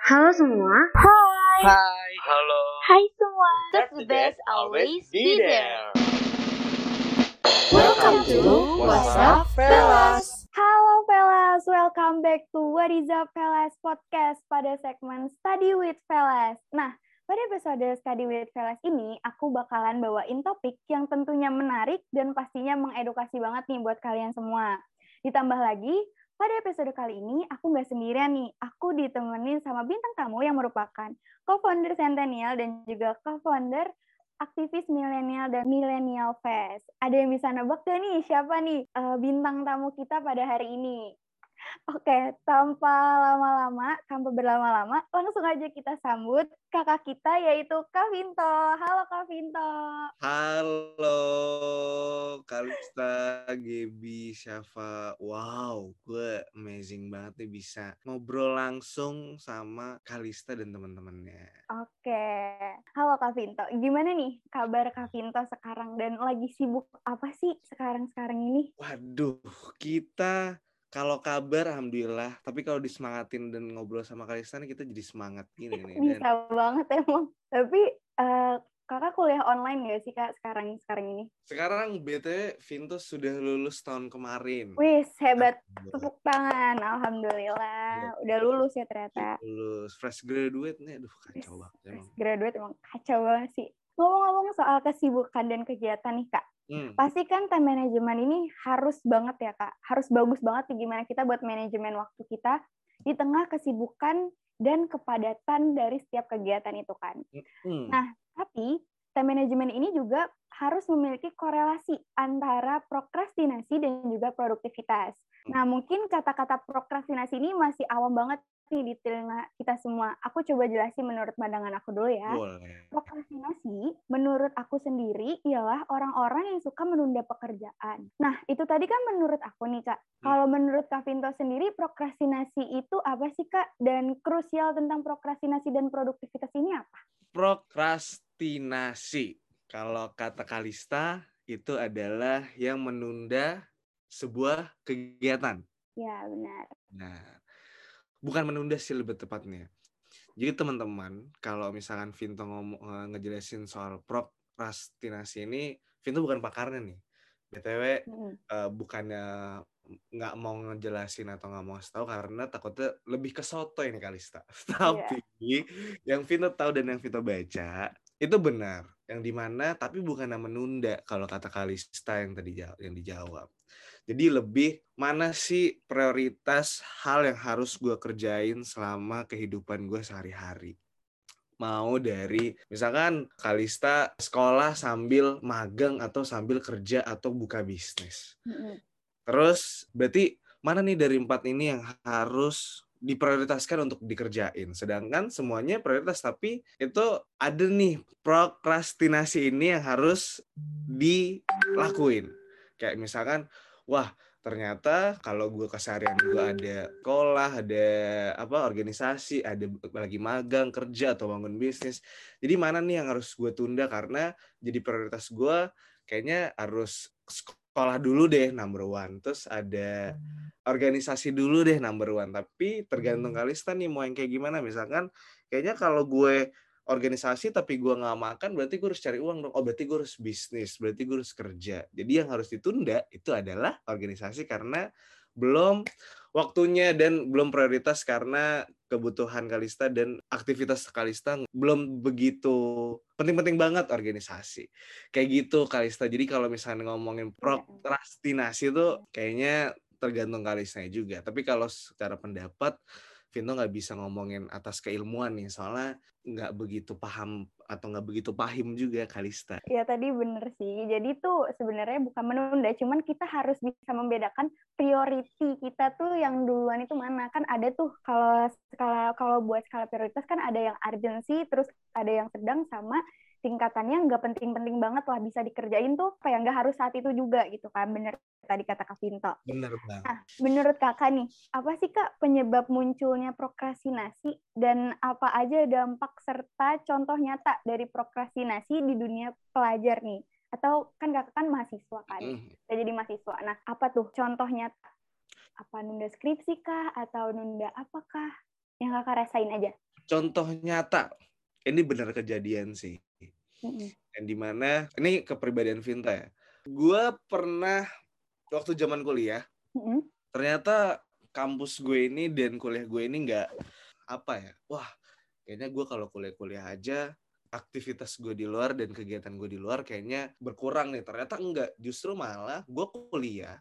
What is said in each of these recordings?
Halo semua. Hai. Hai. Halo. Hai semua. That's the best always be there. Welcome to What's Up, Fellas. Halo Fellas, welcome back to What is Up Fellas podcast pada segmen Study with Fellas. Nah, pada episode Study with Fellas ini, aku bakalan bawain topik yang tentunya menarik dan pastinya mengedukasi banget nih buat kalian semua. Ditambah lagi, pada episode kali ini aku nggak sendirian nih, aku ditemenin sama bintang tamu yang merupakan co-founder Centennial dan juga co-founder aktivis milenial dan milenial fest. Ada yang bisa nebak gak nih siapa nih eh, bintang tamu kita pada hari ini? Oke, tanpa lama-lama, tanpa berlama-lama, langsung aja kita sambut kakak kita yaitu Kak Vinto. Halo Kak Vinto. Halo, Kalista, Gebi, Syafa. Wow, gue amazing banget nih bisa ngobrol langsung sama Kalista dan teman-temannya. Oke, halo Kak Vinto. Gimana nih kabar Kak Vinto sekarang dan lagi sibuk apa sih sekarang-sekarang ini? Waduh, kita kalau kabar alhamdulillah, tapi kalau disemangatin dan ngobrol sama Kalista nih kita jadi semangat gini nih. Dan Bisa banget emang. Tapi eh, kakak kuliah online gak sih kak sekarang sekarang ini? sekarang BTW Vintus sudah lulus tahun kemarin. Wih, hebat. Tepuk tangan. Alhamdulillah. Udah lulus ya ternyata. Lulus fresh graduate nih, aduh kacau banget emang. Fresh graduate emang kacau banget sih. Ngomong-ngomong soal kesibukan dan kegiatan nih kak. Hmm. Pasti kan time management ini harus banget ya kak. Harus bagus banget nih gimana kita buat manajemen waktu kita di tengah kesibukan dan kepadatan dari setiap kegiatan itu kan. Hmm. Nah, tapi time management ini juga harus memiliki korelasi antara prokrastinasi dan juga produktivitas. Nah, mungkin kata-kata prokrastinasi ini masih awam banget nih di telinga kita semua. Aku coba jelasin menurut pandangan aku dulu ya. Boleh. Prokrastinasi, menurut aku sendiri, ialah orang-orang yang suka menunda pekerjaan. Nah, itu tadi kan menurut aku nih, Kak. Kalau menurut Kak Vinto sendiri, prokrastinasi itu apa sih, Kak? Dan krusial tentang prokrastinasi dan produktivitas ini apa? Prokrastinasi. Kalau kata Kalista itu adalah yang menunda sebuah kegiatan. Ya, benar. Nah, bukan menunda sih lebih tepatnya. Jadi teman-teman, kalau misalkan Vinto ngomong eh, ngejelasin soal prokrastinasi ini, Vinto bukan pakarnya nih. BTW Mm-mm. eh, bukannya nggak mau ngejelasin atau nggak mau ngasih tahu karena takutnya lebih ke soto ini Kalista. Tapi yang Vino tahu dan yang Vino baca itu benar. Yang di mana tapi bukan menunda kalau kata Kalista yang tadi yang dijawab. Jadi lebih mana sih prioritas hal yang harus gue kerjain selama kehidupan gue sehari-hari. Mau dari misalkan Kalista sekolah sambil magang atau sambil kerja atau buka bisnis. Terus berarti mana nih dari empat ini yang harus diprioritaskan untuk dikerjain. Sedangkan semuanya prioritas tapi itu ada nih prokrastinasi ini yang harus dilakuin. Kayak misalkan, wah ternyata kalau gue keseharian gue ada sekolah, ada apa organisasi, ada lagi magang, kerja atau bangun bisnis. Jadi mana nih yang harus gue tunda? Karena jadi prioritas gue kayaknya harus sekolah dulu deh number one. Terus ada organisasi dulu deh number one. Tapi tergantung Kalista nih mau yang kayak gimana. Misalkan kayaknya kalau gue organisasi tapi gue nggak makan berarti gue harus cari uang dong oh berarti gue harus bisnis berarti gue harus kerja jadi yang harus ditunda itu adalah organisasi karena belum waktunya dan belum prioritas karena kebutuhan Kalista dan aktivitas Kalista belum begitu penting-penting banget organisasi kayak gitu Kalista. Jadi kalau misalnya ngomongin prokrastinasi itu kayaknya tergantung Kalistanya juga. Tapi kalau secara pendapat Vino nggak bisa ngomongin atas keilmuan nih soalnya nggak begitu paham atau nggak begitu pahim juga Kalista. Ya tadi bener sih. Jadi tuh sebenarnya bukan menunda, cuman kita harus bisa membedakan priority kita tuh yang duluan itu mana. Kan ada tuh kalau skala kalau buat skala prioritas kan ada yang urgency, terus ada yang sedang sama tingkatannya nggak penting-penting banget lah bisa dikerjain tuh kayak nggak harus saat itu juga gitu kan bener tadi kata Kak Vinto. Bener banget. Nah, menurut kakak nih, apa sih kak penyebab munculnya prokrastinasi dan apa aja dampak serta contoh nyata dari prokrastinasi di dunia pelajar nih? Atau kan kakak kan mahasiswa kan, Mm. jadi mahasiswa. Nah, apa tuh contoh nyata? Apa nunda skripsi kah? Atau nunda apakah? Yang kakak rasain aja. contoh nyata ini benar kejadian sih. Mm-mm. yang di mana ini kepribadian Vinta ya. Gue pernah waktu zaman kuliah Mm-mm. ternyata kampus gue ini dan kuliah gue ini nggak apa ya wah kayaknya gue kalau kuliah-kuliah aja aktivitas gue di luar dan kegiatan gue di luar kayaknya berkurang nih. Ternyata enggak justru malah gue kuliah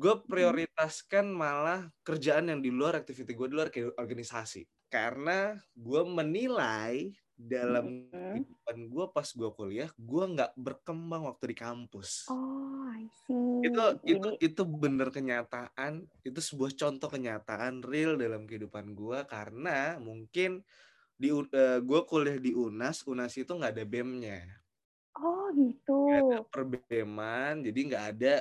gue prioritaskan malah kerjaan yang di luar aktiviti gue di luar kayak organisasi karena gue menilai dalam Mm. kehidupan gue pas gue kuliah gue nggak berkembang waktu di kampus Oh, I see. itu itu Jadi, itu bener kenyataan itu sebuah contoh kenyataan real dalam kehidupan gua karena mungkin di U- eh, gua kuliah di Unas Unas itu nggak ada BEM-nya oh gitu. nggak ada perbeman jadi nggak ada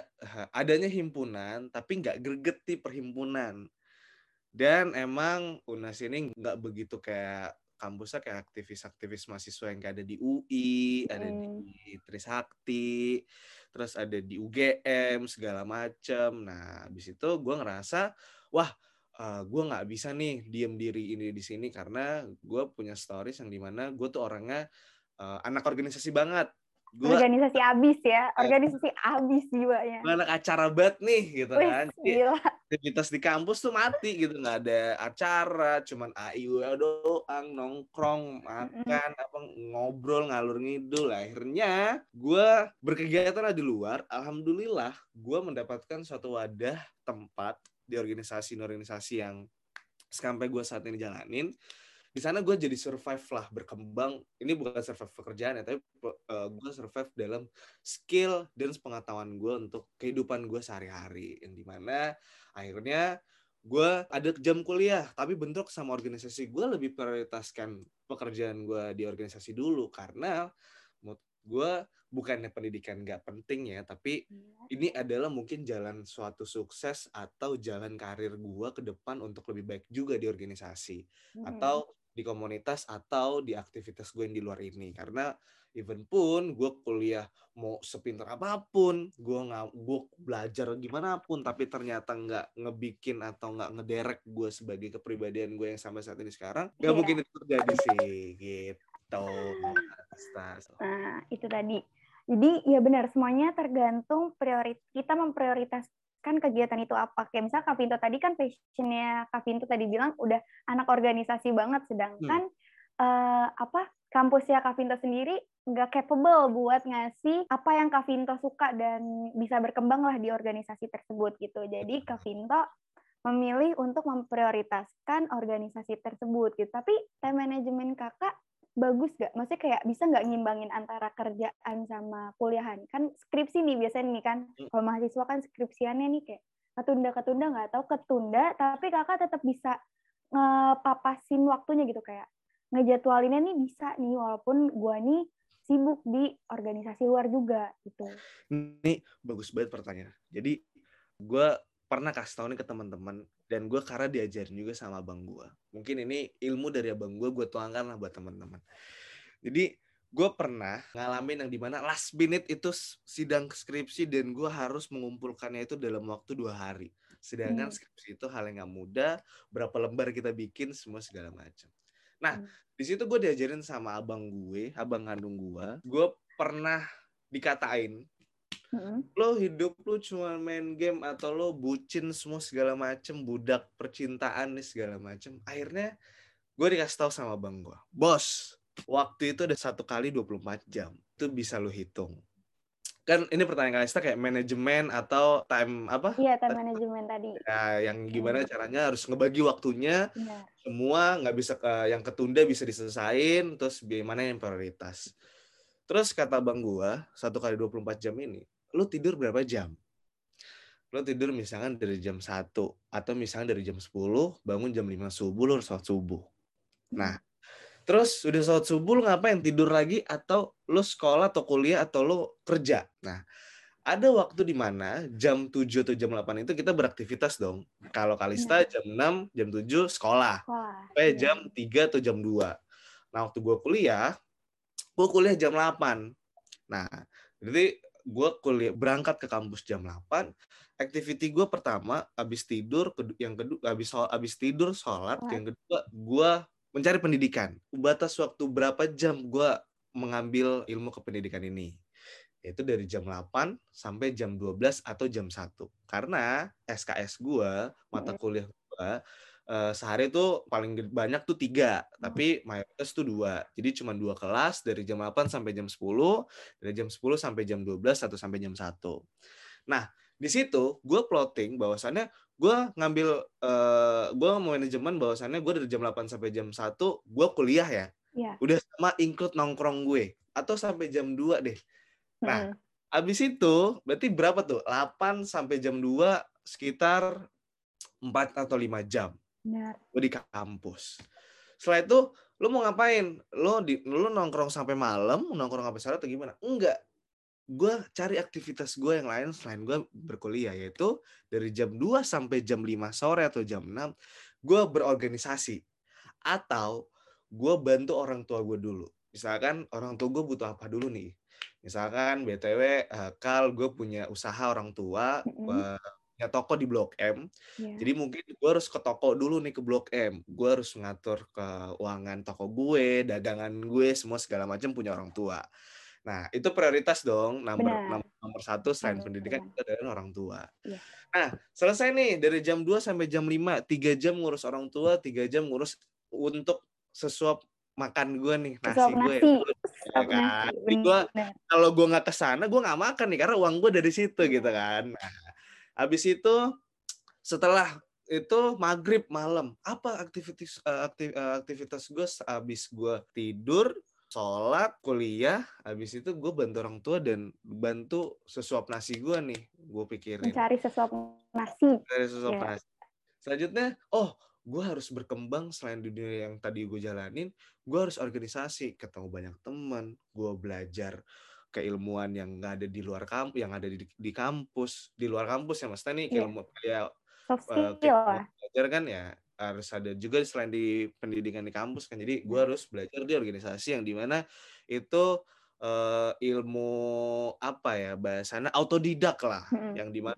adanya himpunan tapi nggak greget di perhimpunan dan emang Unas ini nggak begitu kayak kampusnya kayak aktivis-aktivis mahasiswa yang kayak ada di UI, ada Hmm. di Trisakti, terus ada di UGM segala macem. Nah, habis itu gue ngerasa, wah, gue nggak bisa nih diem diri ini di sini karena gue punya stories yang di mana gue tuh orangnya eh, anak organisasi banget. Gue Organisasi abis ya, organisasi abis jiwanya. anak acara banget nih gitu Wih, kan. Jadi, gila. aktivitas di kampus tuh mati gitu nggak ada acara cuman AIU doang nongkrong makan apa ngobrol ngalur ngidul akhirnya gue berkegiatan lah di luar alhamdulillah gue mendapatkan suatu wadah tempat di organisasi-organisasi yang sampai gue saat ini jalanin di sana gue jadi survive lah berkembang. Ini bukan survive pekerjaan ya tapi gue survive dalam skill dan pengetahuan gue untuk kehidupan gue sehari-hari. Yang di mana akhirnya gue ada jam kuliah tapi bentrok sama organisasi gue lebih prioritaskan pekerjaan gue di organisasi dulu. Karena menurut gue bukannya pendidikan gak penting ya tapi ini adalah mungkin jalan suatu sukses atau jalan karir gue ke depan untuk lebih baik juga di organisasi. Atau di komunitas atau di aktivitas gue yang di luar ini karena even pun gue kuliah mau sepintar apa pun gue nggak gue belajar gimana pun tapi ternyata nggak ngebikin atau nggak ngederek gue sebagai kepribadian gue yang sampai saat ini sekarang nggak Iya. mungkin itu terjadi sih gitu. Nah, itu tadi. Jadi ya benar semuanya tergantung priorit kita memprioritaskan kegiatan itu apa. Kayak misal Kak Pinto tadi kan passionnya Kak Pinto tadi bilang udah anak organisasi banget, sedangkan eh, apa kampusnya Kak Pinto sendiri nggak capable buat ngasih apa yang Kak Pinto suka dan bisa berkembang lah di organisasi tersebut gitu. Jadi Kak Pinto memilih untuk memprioritaskan organisasi tersebut gitu. Tapi time management kakak bagus gak? Maksudnya kayak bisa nggak ngimbangin antara kerjaan sama kuliahan? Kan skripsi nih biasanya nih kan, kalau mahasiswa kan skripsiannya nih kayak ketunda-ketunda nggak tahu ketunda, tapi kakak tetap bisa ngepapasin waktunya gitu kayak ngejadwalinnya nih bisa nih walaupun gua nih sibuk di organisasi luar juga gitu. Ini bagus banget pertanyaan. Jadi gue pernah kasih tau nih ke teman-teman dan gue karena diajarin juga sama abang gue. Mungkin ini ilmu dari abang gue gue tuangkan lah buat teman-teman. Jadi gue pernah ngalamin yang di mana last minute itu sidang skripsi dan gue harus mengumpulkannya itu dalam waktu dua hari. Sedangkan Hmm. skripsi itu hal yang gak mudah. Berapa lembar kita bikin semua segala macam. Nah Hmm. di situ gue diajarin sama abang gue, abang kandung gue. Gue pernah dikatain Mm-mm. lo hidup lu cuma main game atau lo bucin semua segala macem budak percintaan nih segala macem akhirnya gue dikasih tahu sama bang gue bos waktu itu ada satu kali 24 jam itu bisa lo hitung kan ini pertanyaan Kalista kayak manajemen atau time apa Iya, time management tadi. ya, yang gimana caranya harus ngebagi waktunya Benar. semua nggak bisa ke yang ketunda bisa diselesain terus bi- mana yang prioritas terus kata bang gua satu kali 24 jam ini lu tidur berapa jam lu tidur misalkan dari jam 1 atau misalnya dari jam 10 bangun jam 5 subuh lu harus sholat subuh nah terus udah sholat subuh lu ngapain tidur lagi atau lu sekolah atau kuliah atau lu kerja nah ada waktu di mana jam 7 atau jam 8 itu kita beraktivitas dong. Kalau Kalista jam 6, jam 7 sekolah Wah. sampai iya. jam 3 atau jam 2. Nah, waktu gue kuliah, gue kuliah jam 8. Nah, jadi gue kuliah berangkat ke kampus jam 8. Activity gue pertama habis tidur, yang kedua habis sol- habis tidur sholat, yang kedua gue mencari pendidikan. Batas waktu berapa jam gue mengambil ilmu kependidikan ini. Yaitu dari jam 8 sampai jam 12 atau jam 1. Karena SKS gue, mata kuliah gue, uh, sehari itu paling banyak tuh tiga, tapi mayoritas tuh dua. Jadi cuma dua kelas dari jam 8 sampai jam 10, dari jam 10 sampai jam 12 atau sampai jam 1. Nah, di situ gue plotting bahwasannya gue ngambil uh, gue mau manajemen bahwasannya gue dari jam 8 sampai jam 1 gue kuliah ya. Yeah. Udah sama include nongkrong gue atau sampai jam 2 deh. Nah, Hmm. abis itu berarti berapa tuh? 8 sampai jam 2 sekitar 4 atau 5 jam Benar. gue di kampus. Setelah itu lu mau ngapain? Lu di lu nongkrong sampai malam, nongkrong sampai sore atau gimana? Enggak. Gue cari aktivitas gue yang lain selain gue berkuliah yaitu dari jam 2 sampai jam 5 sore atau jam 6 gue berorganisasi atau gue bantu orang tua gue dulu. Misalkan orang tua gue butuh apa dulu nih? Misalkan BTW eh, Kal gue punya usaha orang tua Mm-mm. eh, punya toko di Blok M. Ya. Jadi mungkin gue harus ke toko dulu nih ke Blok M. Gue harus ngatur keuangan toko gue, dagangan gue, semua segala macam punya orang tua. Nah, itu prioritas dong. Nomor nomor, nomor satu selain Benar, pendidikan benar. kita dari orang tua. Iya. Nah, selesai nih dari jam 2 sampai jam 5, tiga jam ngurus orang tua, tiga jam ngurus untuk sesuap makan gue nih, nasi Suap gue. nasi. Ya kan? nasi. Jadi gue Benar. kalau gue nggak ke sana gue nggak makan nih karena uang gue dari situ Iya. gitu kan nah, habis itu setelah itu maghrib malam. Apa aktivitas eh, eh, aktivitas gue habis gue tidur sholat kuliah habis itu gue bantu orang tua dan bantu sesuap nasi gue nih gue pikirin. Mencari sesuap nasi. dari sesuap Iya. nasi. Selanjutnya oh gue harus berkembang selain dunia yang tadi gue jalanin gue harus organisasi. Ketemu banyak teman gue belajar keilmuan yang nggak ada di luar kampus yang ada di, di kampus di luar kampus ya maksudnya nih Iya. keilmu kayak Soft eh, skill lah. belajar kan ya harus ada juga selain di pendidikan di kampus kan jadi gue Iya. harus belajar di organisasi yang di mana itu eh, ilmu apa ya bahasanya autodidak lah Mm-mm. yang di mana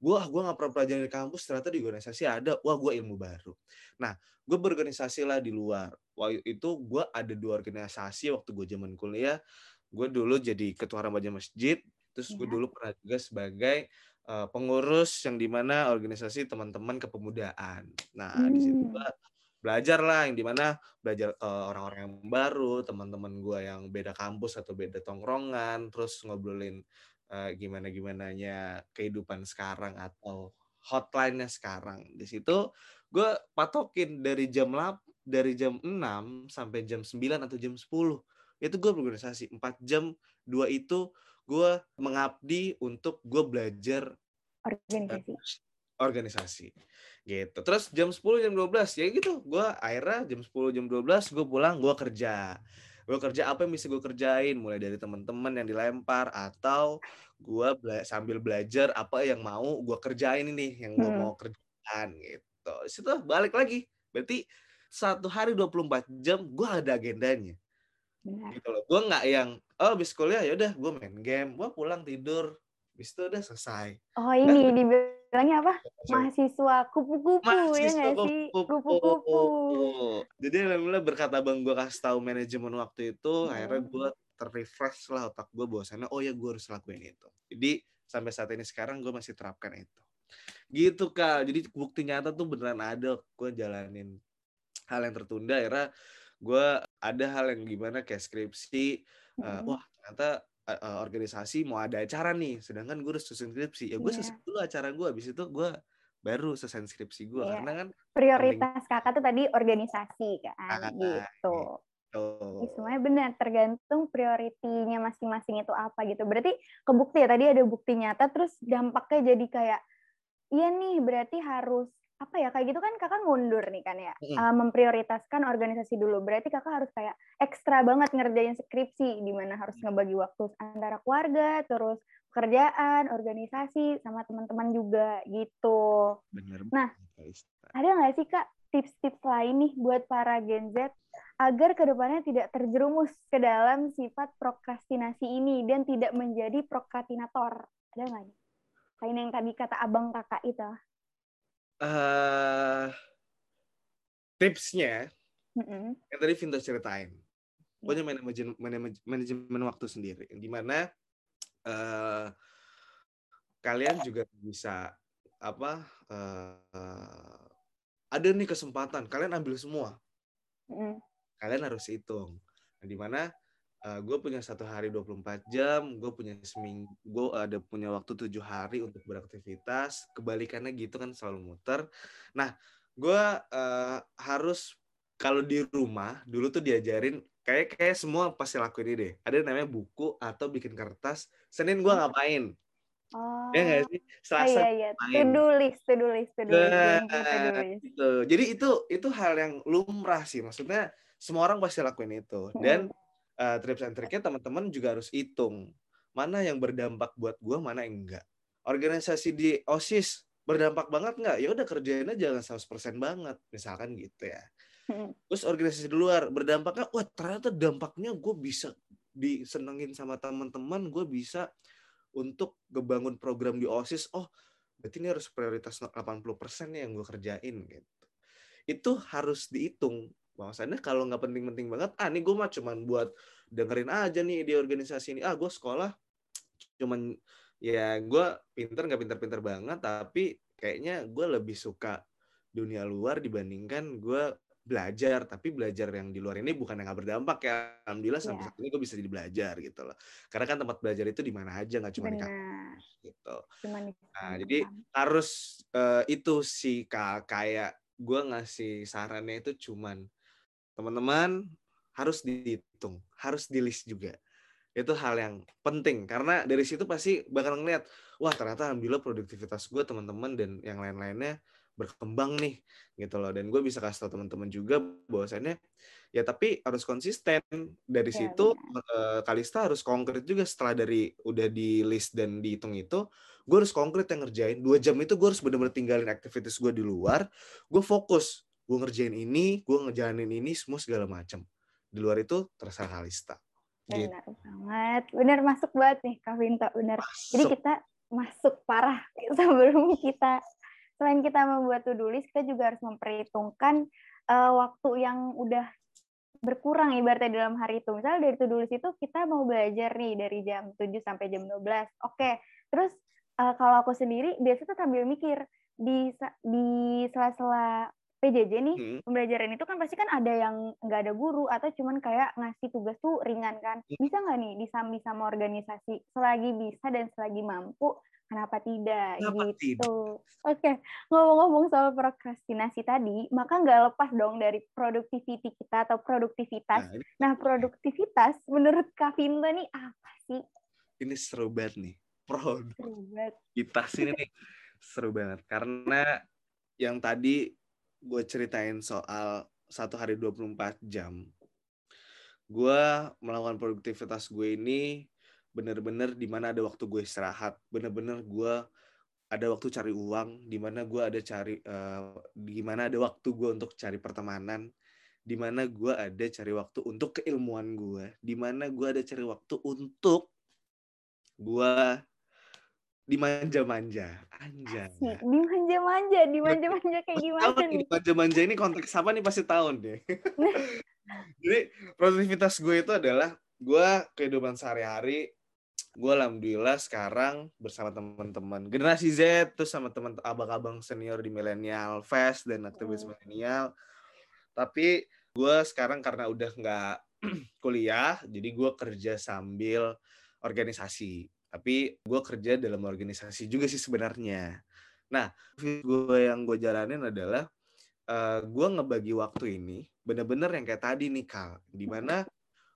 gua gua nggak pernah pelajaran di kampus ternyata di organisasi ada wah gua ilmu baru nah gue berorganisasi lah di luar waktu itu gua ada dua organisasi waktu gue zaman kuliah gue dulu jadi ketua remaja masjid terus gue Ya. dulu pernah juga sebagai eh, pengurus yang di mana organisasi teman-teman kepemudaan nah di situ Hmm. gua belajar lah yang di mana belajar ke orang-orang yang baru teman-teman gue yang beda kampus atau beda tongkrongan terus ngobrolin eh, gimana gimananya kehidupan sekarang atau hotline-nya sekarang di situ gue patokin dari jam lap dari jam 6 sampai jam 9 atau jam 10 itu gue berorganisasi. 4 jam dua itu gue mengabdi untuk gue belajar Organisasi. organisasi. Gitu. Terus jam 10 jam 12 ya gitu. Gue akhirnya jam 10 jam 12 gue pulang gue kerja. Gue kerja apa yang bisa gue kerjain? Mulai dari teman-teman yang dilempar atau gue bela- sambil belajar apa yang mau gue kerjain ini yang gue Hmm. mau kerjakan gitu. Situ balik lagi. Berarti satu hari 24 jam gue ada agendanya Benar. gitu loh gue nggak yang oh habis kuliah ya udah gue main game gue pulang tidur habis itu udah selesai Oh ini dibilangnya apa? Mahasiswa kupu-kupu ya Mahasiswa nggak sih? kupu-kupu. Kupu-kupu. Jadi alhamdulillah berkat abang gue kasih tahu manajemen waktu itu, Hmm. akhirnya gue terrefresh lah otak gue bahwasannya oh ya gue harus lakuin itu. Jadi sampai saat ini sekarang gue masih terapkan itu. Gitu kak. Jadi bukti nyata tuh beneran ada gue jalanin hal yang tertunda. Akhirnya gue ada hal yang gimana kayak skripsi. uh, wah ternyata uh, organisasi mau ada acara nih, sedangkan gue harus susun skripsi. Ya gue Iya. susun dulu acara gue, habis itu gue baru selesai skripsi gue Iya. karena kan Prioritas kakak tuh tadi organisasi kan, Ah, gitu. Ih, semuanya benar, tergantung prioritinya masing-masing itu apa gitu. Berarti kebukti ya tadi ada bukti nyata, terus dampaknya jadi kayak, iya nih berarti harus apa ya kayak gitu kan kakak mundur nih kan ya, Mm-mm. Uh, memprioritaskan organisasi dulu. Berarti kakak harus kayak ekstra banget ngerjain skripsi, di mana harus ngebagi waktu antara keluarga, terus pekerjaan, organisasi, sama teman-teman juga gitu. bener Nah. Ada nggak sih Kak tips-tips lain nih buat para Gen Z agar ke depannya tidak terjerumus ke dalam sifat prokrastinasi ini dan tidak menjadi prokrastinator? Ada nggak nih? Yang tadi kata abang kakak itu. Eh tipsnya Mm-mm. yang tadi Vinto ceritain. Punya manajemen manajemen manajemen waktu sendiri. Di mana eh, kalian juga bisa apa eh, ada nih kesempatan. Kalian ambil semua. Mm-mm. kalian harus hitung. Nah, di mana gue punya satu hari 24 jam gue punya seminggu gue ada punya waktu tujuh hari untuk beraktivitas kebalikannya gitu kan selalu muter nah gue eh, harus kalau di rumah dulu tuh diajarin kayak kayak semua pasti lakuin ini deh ada namanya buku atau bikin kertas senin gue ngapain Oh. ya nggak sih Oh, selasa iya, iya. main. To-do list. Nah, gitu. Jadi itu itu hal yang lumrah sih. Maksudnya semua orang pasti lakuin itu. Dan uh, tips and triknya teman-teman juga harus hitung mana yang berdampak buat gua, mana yang enggak. Organisasi di OSIS berdampak banget nggak? Ya udah kerjainnya jangan 100% banget, misalkan gitu ya. Hmm. Terus organisasi di luar berdampaknya, wah ternyata dampaknya gue bisa disenengin sama teman-teman, gue bisa untuk ngebangun program di OSIS. Oh, berarti ini harus prioritas 80% nih yang gue kerjain gitu. Itu harus dihitung. Bahwasannya kalau nggak penting-penting banget, ah ini gue mah cuman buat dengerin aja nih di organisasi ini. Ah gue sekolah cuman ya gue pinter nggak pinter-pinter banget, tapi kayaknya gue lebih suka dunia luar dibandingkan gue belajar. Tapi belajar yang di luar ini bukan yang nggak berdampak ya. Alhamdulillah sampai Iya. saat ini gue bisa jadi belajar gitu loh. Karena kan tempat belajar itu di mana aja nggak cuma di kampus gitu. Cuman di Nah, jadi harus eh, itu sih kak kayak gue ngasih sarannya itu cuman teman-teman harus dihitung harus di list juga. Itu hal yang penting karena dari situ pasti bakal ngeliat wah ternyata alhamdulillah produktivitas gue teman-teman dan yang lain-lainnya berkembang nih gitu loh. Dan gue bisa kasih tau teman-teman juga bahwasannya ya tapi harus konsisten. Dari Ya, situ eh, Kalista harus konkret juga setelah dari udah di list dan dihitung itu gue harus konkret yang ngerjain. Dua jam itu gue harus bener-bener tinggalin aktivitas gue di luar gue fokus gue ngerjain ini gue ngejalanin ini semua segala macam di luar itu terserah Kalista gitu Benar banget. Benar masuk banget nih Kak Vinto, benar. Jadi kita masuk parah sebelum kita selain kita membuat to-do list, kita juga harus memperhitungkan eh, waktu yang udah berkurang ibaratnya dalam hari itu. Misalnya dari to-do list itu kita mau belajar nih dari jam 7 sampai jam 12. Oke. Terus eh, kalau aku sendiri biasanya tuh sambil mikir di di sela-sela PJJ nih Hmm. pembelajaran itu kan pasti kan ada yang nggak ada guru atau cuman kayak ngasih tugas tuh ringan kan. Hmm. bisa nggak nih disambi sama organisasi selagi bisa dan selagi mampu kenapa tidak? Kenapa gitu. oke ngomong-ngomong soal prokrastinasi tadi maka nggak lepas dong dari productivity kita atau produktivitas. Nah, ini, nah produktivitas menurut Kak Vinto nih apa sih? Ini seru banget nih produk Seru banget. kita sini nih seru banget. Karena yang tadi gue ceritain soal satu hari 24 jam. Gue melakukan produktivitas gue ini bener-bener di mana ada waktu gue istirahat. Bener-bener gue ada waktu cari uang di mana gue ada cari eh, di mana ada waktu gue untuk cari pertemanan di mana gue ada cari waktu untuk keilmuan gue di mana gue ada cari waktu untuk gue dimanja-manja anjay Sih, dimanja-manja dimanja-manja kayak gimana tahu nih, nih manja-manja ini konteks apa nih pasti tahu deh. Jadi produktivitas gue itu adalah gue kehidupan sehari-hari gue alhamdulillah sekarang bersama teman-teman generasi Z terus sama teman abang-abang senior di Millennial Fest dan aktivis Hmm. milenial. Tapi gue sekarang karena udah nggak kuliah, jadi gue kerja sambil organisasi. Tapi gue kerja dalam organisasi juga sih sebenarnya. Nah, gue yang gue jalanin adalah eh gue ngebagi waktu ini bener-bener yang kayak tadi nih Kal, di mana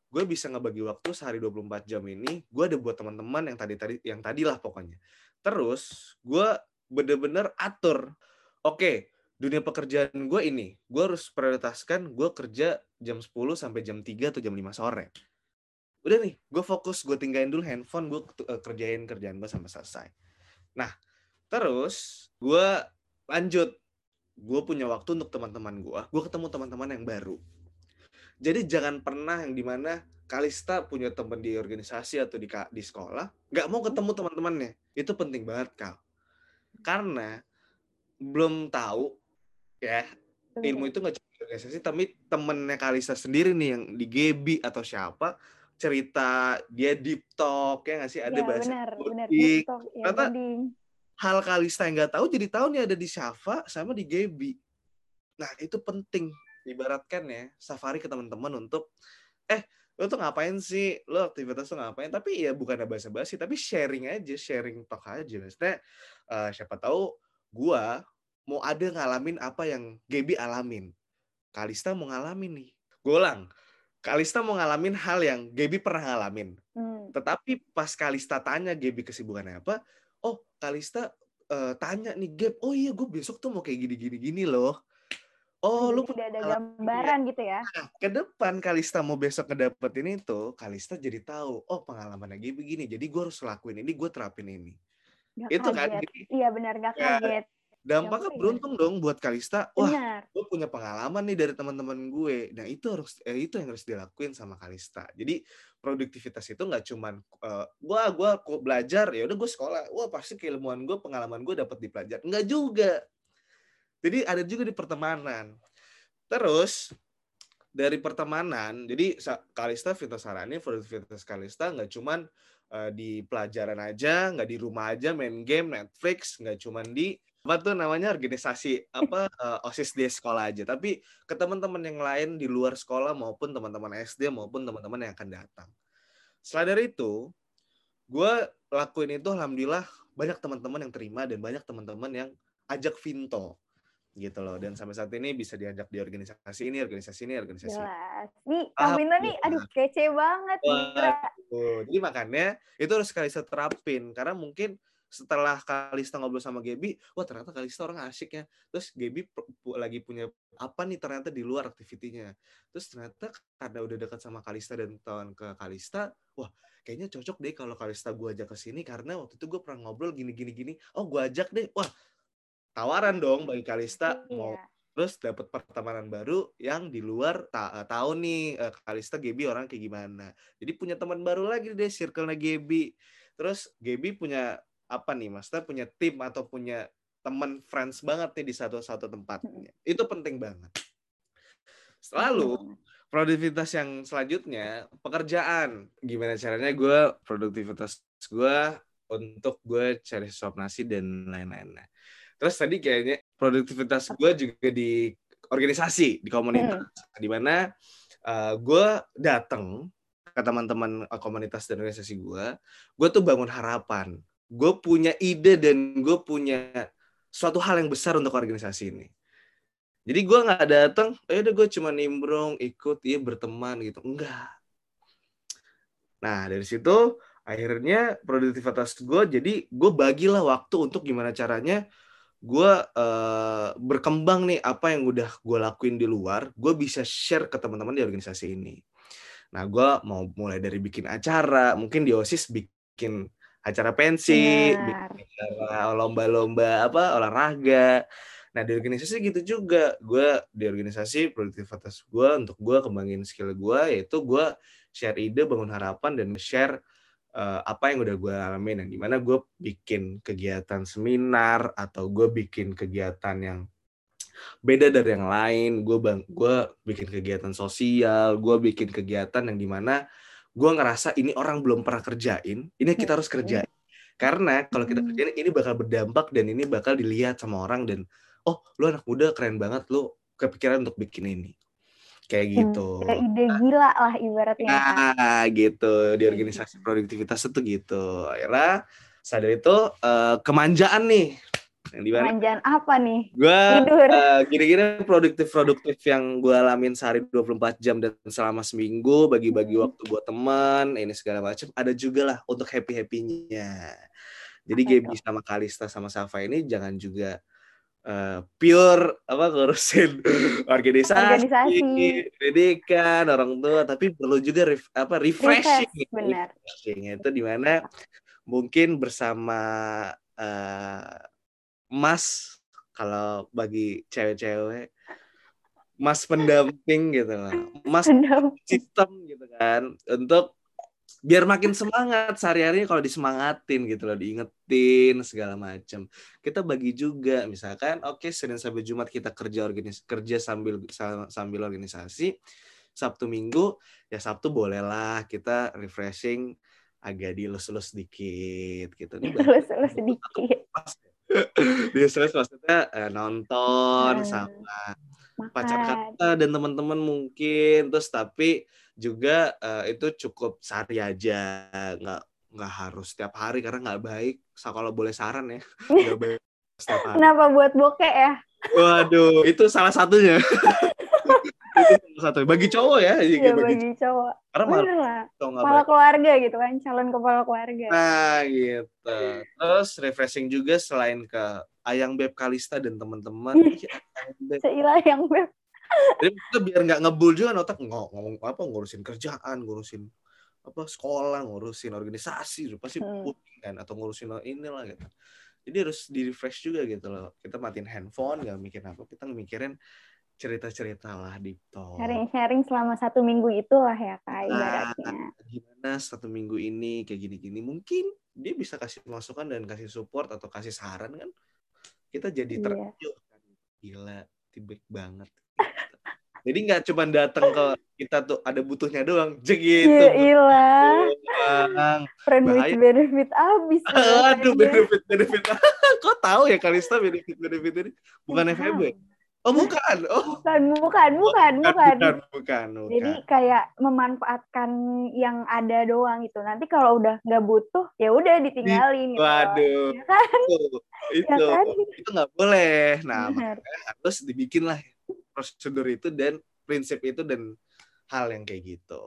gue bisa ngebagi waktu sehari 24 jam ini, gue ada buat teman-teman yang tadi tadi yang tadi lah pokoknya. Terus gue bener-bener atur, oke dunia pekerjaan gue ini, gue harus prioritaskan gue kerja jam 10 sampai jam 3 atau jam 5 sore. Udah nih, gue fokus, gue tinggalin dulu handphone, gue kerjain kerjaan gue sampai selesai. Nah, terus gue lanjut. Gue punya waktu untuk teman-teman gue gue ketemu teman-teman yang baru. Jadi jangan pernah yang di mana Kalista punya teman di organisasi atau di di sekolah nggak mau ketemu teman-temannya. Itu penting banget kal karena belum tahu ya ilmu itu nggak cuma organisasi tapi temennya Kalista sendiri nih yang di Gebi atau siapa cerita dia deep talk ya nggak sih? Ada ya, bahasa benar, benar. coding. Deep talk, ya, Ternyata hal Kalista yang nggak tahu jadi tahu nih ada di Shafa sama di Gebi nah itu penting. Ibaratkan ya safari ke teman-teman untuk eh lo tuh ngapain sih? Lo aktivitas tuh ngapain? Tapi ya bukan ada basa-basi tapi sharing aja sharing talk aja. Maksudnya eh, siapa tahu gua mau ada ngalamin apa yang Gebi alamin. Kalista mau ngalamin nih. Golang Kalista mau ngalamin hal yang Gebi pernah ngalamin Hmm. tetapi pas Kalista tanya Gebi kesibukannya apa oh Kalista eh, tanya nih Geb oh iya gue besok tuh mau kayak gini gini loh oh Jadi lu tidak ada pengalaman gambaran gitu ya. Nah, ke depan Kalista mau besok ngedapetin itu, Kalista jadi tahu, oh pengalamannya Gaby begini, jadi gue harus lakuin ini, gue terapin ini. Nggak Itu kan, kaget. jadi Iya benar, nggak Ya, kaget. Dampaknya Nyampe, beruntung dong buat Kalista. Wah, Benar. gue punya pengalaman nih dari teman-teman gue. Nah itu harus, eh, itu yang harus dilakuin sama Kalista. Jadi produktivitas itu nggak cuman, eh, gua gua kok belajar, ya udah gue sekolah, wah pasti keilmuan gue, pengalaman gue dapat di pelajar. Nggak juga. Jadi ada juga di pertemanan. Terus dari pertemanan, jadi Kalista Vita Sarani, produktivitas Kalista nggak cuman eh, di pelajaran aja, nggak di rumah aja main game, Netflix, nggak cuman di apa tuh namanya organisasi apa eh, osis di sekolah aja, tapi ke teman-teman yang lain di luar sekolah maupun teman-teman SD maupun teman-teman yang akan datang. Selain dari itu, gue lakuin itu alhamdulillah banyak teman-teman yang terima dan banyak teman-teman yang ajak Vinto gitu loh dan sampai saat ini bisa diajak di organisasi ini organisasi ini organisasi ini. Jelas. Nih, Kang Winto nih, aduh kece banget. Tuh, jadi makanya itu harus Kalista terapin karena mungkin setelah Kalista ngobrol sama Gebi, wah ternyata Kalista orang asik ya. Terus pu- lagi punya apa nih ternyata di luar aktivitinya. Terus ternyata karena udah dekat sama Kalista dan tahun ke Kalista, wah kayaknya cocok deh kalau Kalista gue ajak ke sini karena waktu itu gue pernah ngobrol gini gini gini. Oh gue ajak deh, wah tawaran dong bagi Kalista mau Iya. terus dapat pertemanan baru yang di luar ta- eh, tahu nih eh, Kalista Gebi orang kayak gimana. Jadi punya teman baru lagi deh circle-nya Gebi. Terus Gebi punya apa nih Maksudnya punya tim atau punya teman friends banget nih di satu-satu tempatnya. Itu penting banget. Lalu produktivitas yang selanjutnya pekerjaan. Gimana caranya gue produktivitas gue untuk gue cari suap nasi dan lain-lainnya. Terus tadi kayaknya produktivitas gue juga di organisasi, di komunitas. Di mana eh, gue datang ke teman-teman eh, komunitas dan organisasi gue, gue tuh bangun harapan. Gue punya ide dan gue punya suatu hal yang besar untuk organisasi ini. Jadi gue nggak datang, eh udah gue cuma nimbrung, ikut, iya berteman gitu. Enggak. Nah dari situ akhirnya produktivitas gue jadi gue bagilah waktu untuk gimana caranya gue eh, berkembang nih apa yang udah gue lakuin di luar, gue bisa share ke teman-teman di organisasi ini. Nah gue mau mulai dari bikin acara, mungkin di osis bikin acara pensi, Benar. bikin acara lomba-lomba apa olahraga. Nah di organisasi gitu juga, gue di organisasi produktivitas gue untuk gue kembangin skill gue, yaitu gue share ide, bangun harapan dan share eh, apa yang udah gue alamin, yang di mana gue bikin kegiatan seminar atau gue bikin kegiatan yang beda dari yang lain, gue bang, gue bikin kegiatan sosial, gue bikin kegiatan yang di mana gue ngerasa ini orang belum pernah kerjain, ini kita harus kerjain. Karena kalau kita kerjain ini bakal berdampak dan ini bakal dilihat sama orang dan oh lu anak muda keren banget lu kepikiran untuk bikin ini. Kayak Hmm, gitu. kayak ide gila lah ibaratnya. Nah, gitu di organisasi produktivitas itu gitu. Akhirnya sadar itu eh, kemanjaan nih. Yang di mana Kemanjaan apa nih? gue Tidur. eh, gini-gini produktif-produktif yang gue alamin sehari 24 jam dan selama seminggu bagi-bagi Hmm. waktu buat teman ini segala macam ada juga lah untuk happy-happynya jadi Apa Gaby sama Kalista sama Safa ini jangan juga eh, pure apa ngurusin organisasi, Organisasi. pendidikan orang tua tapi perlu juga ref- apa refreshing Refresh, benar. refreshing itu di mana mungkin bersama eh, Mas kalau bagi cewek-cewek Mas pendamping gitu lah. Mas Benar. sistem gitu kan. Untuk biar makin semangat sehari-hari kalau disemangatin gitu loh diingetin segala macam kita bagi juga misalkan oke okay, Senin sampai Jumat kita kerja organis kerja sambil sambil organisasi. Sabtu Minggu ya Sabtu bolehlah kita refreshing agak dilus-lus sedikit gitu. Nih dilus-lus sedikit dilus-lus maksudnya eh, nonton hmm. sama Makan. pacar kita dan teman-teman mungkin terus tapi juga uh, itu cukup sehari aja nggak nggak harus setiap hari karena nggak baik so, kalau boleh saran ya nggak baik setiap hari. kenapa buat bokeh ya waduh itu salah satunya itu satu. Bagi cowok ya iya, bagi, bagi cowok. Karena malah kepala keluarga gitu kan calon kepala keluarga. Nah gitu. Terus refreshing juga selain ke Ayang Beb Kalista dan teman-teman. Seila Ayang Beb. Jadi kita biar nggak ngebul juga otak. Ngomong, ngomong apa ngurusin kerjaan, ngurusin apa sekolah, ngurusin organisasi, pasti hmm. pusing kan atau ngurusin inilah gitu. Jadi harus di refresh juga gitu loh. Kita matiin handphone, nggak mikir apa, kita mikirin cerita-cerita lah di tol. Sharing-sharing selama satu minggu itulah ya kak ibaratnya. Nah, gimana satu minggu ini kayak gini-gini mungkin dia bisa kasih masukan dan kasih support atau kasih saran kan kita jadi iya. terkejut kan gila tibik banget jadi nggak cuma datang ke kita tuh ada butuhnya doang, jeng gitu. Iya. Friend with benefit abis. Aduh, benefit benefit. Kok tahu ya Kalista benefit benefit ini? Bukan FEB. Oh bukan. Oh. Bukan, bukan, bukan, bukan. Bukan, bukan, bukan. Jadi kayak memanfaatkan yang ada doang gitu. Nanti kalau udah nggak butuh, ya udah ditinggalin. Gitu. Waduh. Ya kan? Itu, itu, ya kan? itu nggak boleh. Nah, harus dibikin lah prosedur itu dan prinsip itu dan hal yang kayak gitu.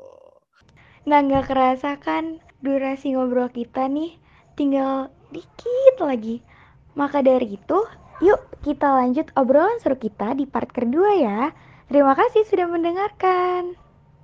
Nah, nggak kerasa kan durasi ngobrol kita nih tinggal dikit lagi. Maka dari itu, yuk kita lanjut obrolan seru kita di part kedua ya. Terima kasih sudah mendengarkan.